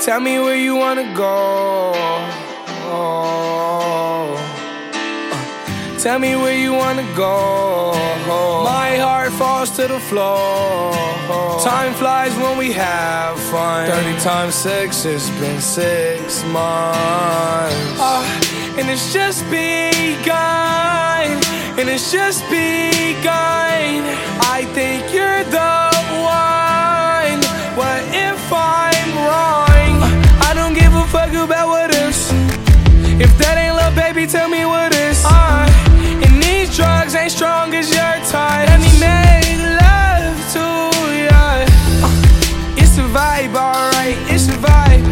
Tell me where you wanna go. Tell me where you wanna go. My heart falls to the floor. Time flies when we have fun. 30 times six, it's been six months. Uh, and it's just begun. And it's just begun. If that ain't love, baby, tell me what is. Uh, and these drugs ain't strong as your type. Let me make love to ya. Uh, it's a vibe, alright. It's a vibe.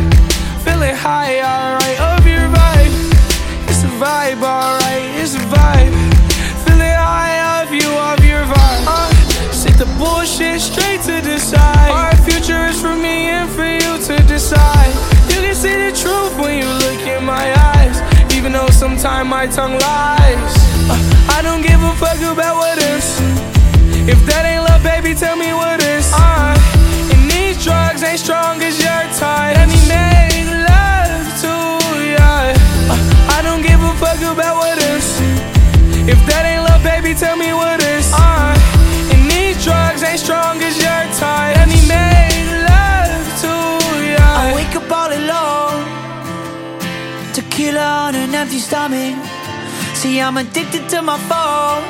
Feeling high, alright. Of your vibe. It's a vibe, alright. It's a vibe. Feeling high of you, of your vibe. Uh, sit the bullshit straight to the side. My tongue lies. Uh, I don't give a fuck about what ifs. If that ain't love, baby, tell me what is. Uh, and these drugs ain't strong as your type. Let me make love to ya. Uh, I don't give a fuck about what ifs. If that ain't love, baby, tell me what is. Uh, and these drugs ain't strong as your type. Let me make love to ya. I wake up all alone. Tequila on an empty stomach. See, I'm addicted to my phone.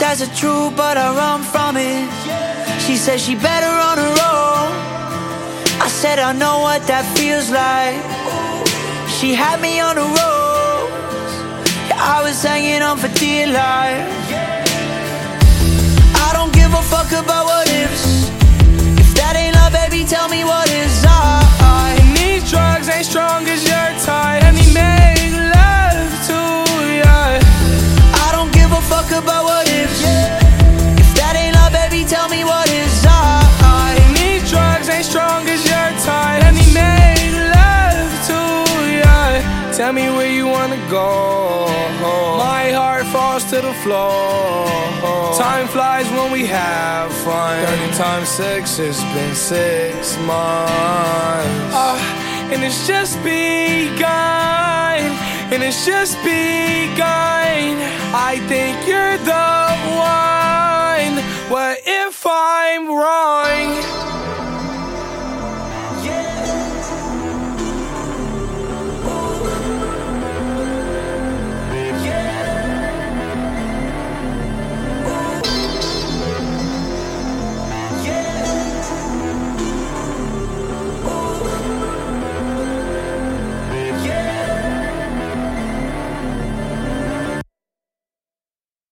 That's the truth, but I run from it. She said she better on her own. I said I know what that feels like. She had me on the ropes. Yeah, I was hanging on for dear life. Tell me where you wanna go. My heart falls to the floor. Time flies when we have fun. 30 times six, it's been six months. Uh, and it's just begun. And it's just begun. I think you're the one. What if I'm wrong?